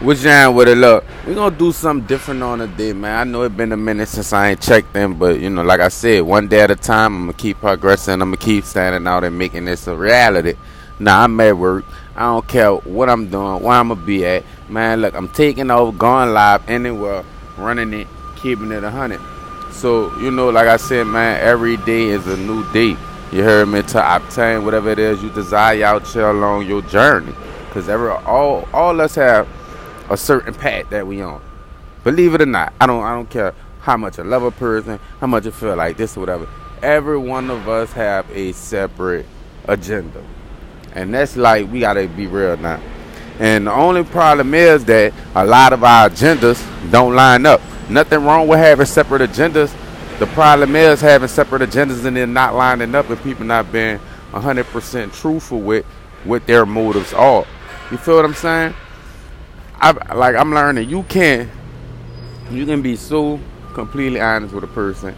What's down with it? Look, we gonna do something different on a day, man. I know it been a minute since I ain't checked in, but you know, like I said, one day at a time. I'm gonna keep progressing. I'm gonna keep standing out and making this a reality. Now I'm at work. I don't care what I'm doing, where I'm gonna be at, man. Look, I'm taking over, going live anywhere, running it, keeping it a hundred. So you know, like I said, man, every day is a new day. You heard me to obtain whatever it is you desire out here along your journey. Cause every all all us have a certain path that we on. Believe it or not, I don't I don't care how much I love a person, how much I feel like this or whatever. Every one of us have a separate agenda. And that's like we gotta be real now. And the only problem is that a lot of our agendas don't line up. Nothing wrong with having separate agendas. The problem is having separate agendas and then not lining up and people not being 100% truthful with what their motives are. You feel what I'm saying? I like I'm learning you can you can be so completely honest with a person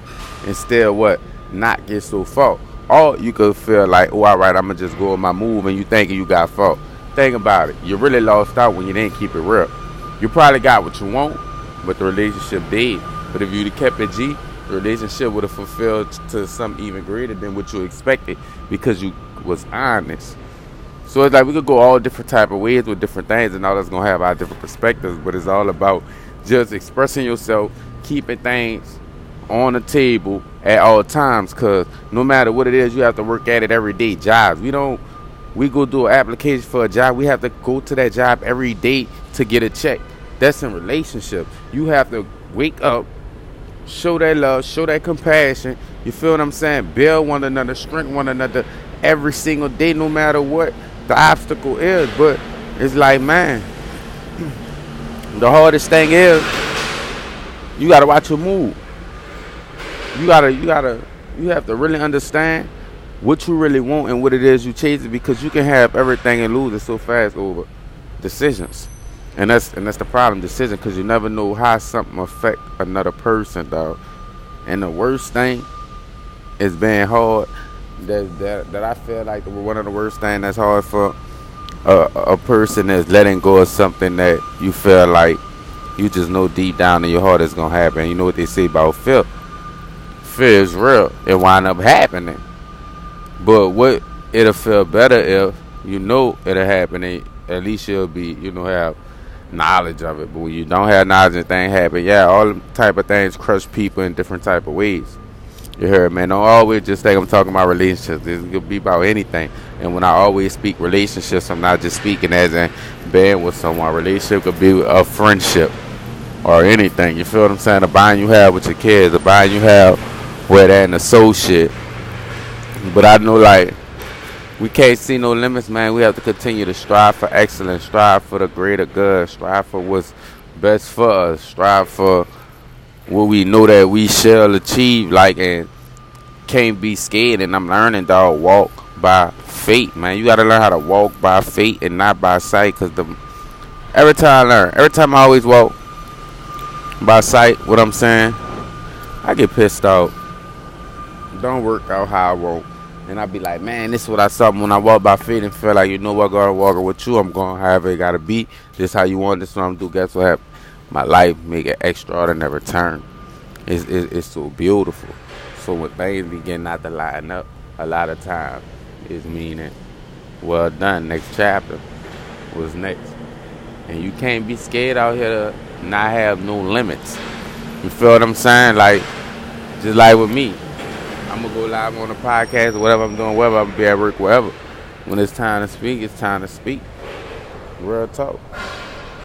and still what not get so fault. Or you could feel like, oh, all right, I'm gonna just go with my move, and you thinking you got fault. Think about it. You really lost out when you didn't keep it real. You probably got what you want, but the relationship did. But if you'd kept it G, the relationship would have fulfilled to some even greater than what you expected because you was honest. So it's like we could go all different type of ways with different things, and all that's gonna have our different perspectives. But it's all about just expressing yourself, keeping things on the table at all times. Cause no matter what it is, you have to work at it every day. Jobs, we don't. We go do an application for a job. We have to go to that job every day to get a check. That's in relationship. You have to wake up, show that love, show that compassion. You feel what I'm saying? Build one another, strengthen one another every single day, no matter what the obstacle is. But it's like, man, the hardest thing is you gotta watch your move. You gotta, you gotta, you have to really understand what you really want and what it is you chasing because you can have everything and lose it so fast over decisions. And that's and that's the problem, decision, because you never know how something affect another person, dog. And the worst thing is being hard. That that, that I feel like one of the worst things that's hard for a, a person is letting go of something that you feel like you just know deep down in your heart is gonna happen. You know what they say about fear. Fear is real. It wind up happening. But what it'll feel better if you know it'll happen. At least you'll be, you know, have knowledge of it. But when you don't have knowledge and things happen, yeah, all type of things crush people in different type of ways. You heard, man. Don't always just think I'm talking about relationships. It could be about anything. And when I always speak relationships, I'm not just speaking as in being with someone. Relationship could be a friendship or anything. You feel what I'm saying? The bond you have with your kids, the bond you have with an associate. But I know, like, we can't see no limits, man. We have to continue to strive for excellence, strive for the greater good, strive for what's best for us, strive for what we know that we shall achieve, like, and can't be scared. And I'm learning, dog, walk by faith, man. You got to learn how to walk by faith and not by sight, cause the every time I learn, every time I always walk by sight, what I'm saying, I get pissed off. Don't work out how I want. And I be like, man, this is what I saw when I walk by faith and feel like, you know what, God, walking with you, I'm going however it got to be. This how you want, this what I'm do. Guess what happened? My life make an extraordinary turn. It's, it's, it's so beautiful. So when things begin not to line up, a lot of time is meaning, well done, next chapter was next. And you can't be scared out here to not have no limits. You feel what I'm saying? Like, just like with me. I'm gonna go live on the podcast or whatever I'm doing, wherever I'm be at work, wherever. When it's time to speak, it's time to speak. Real talk.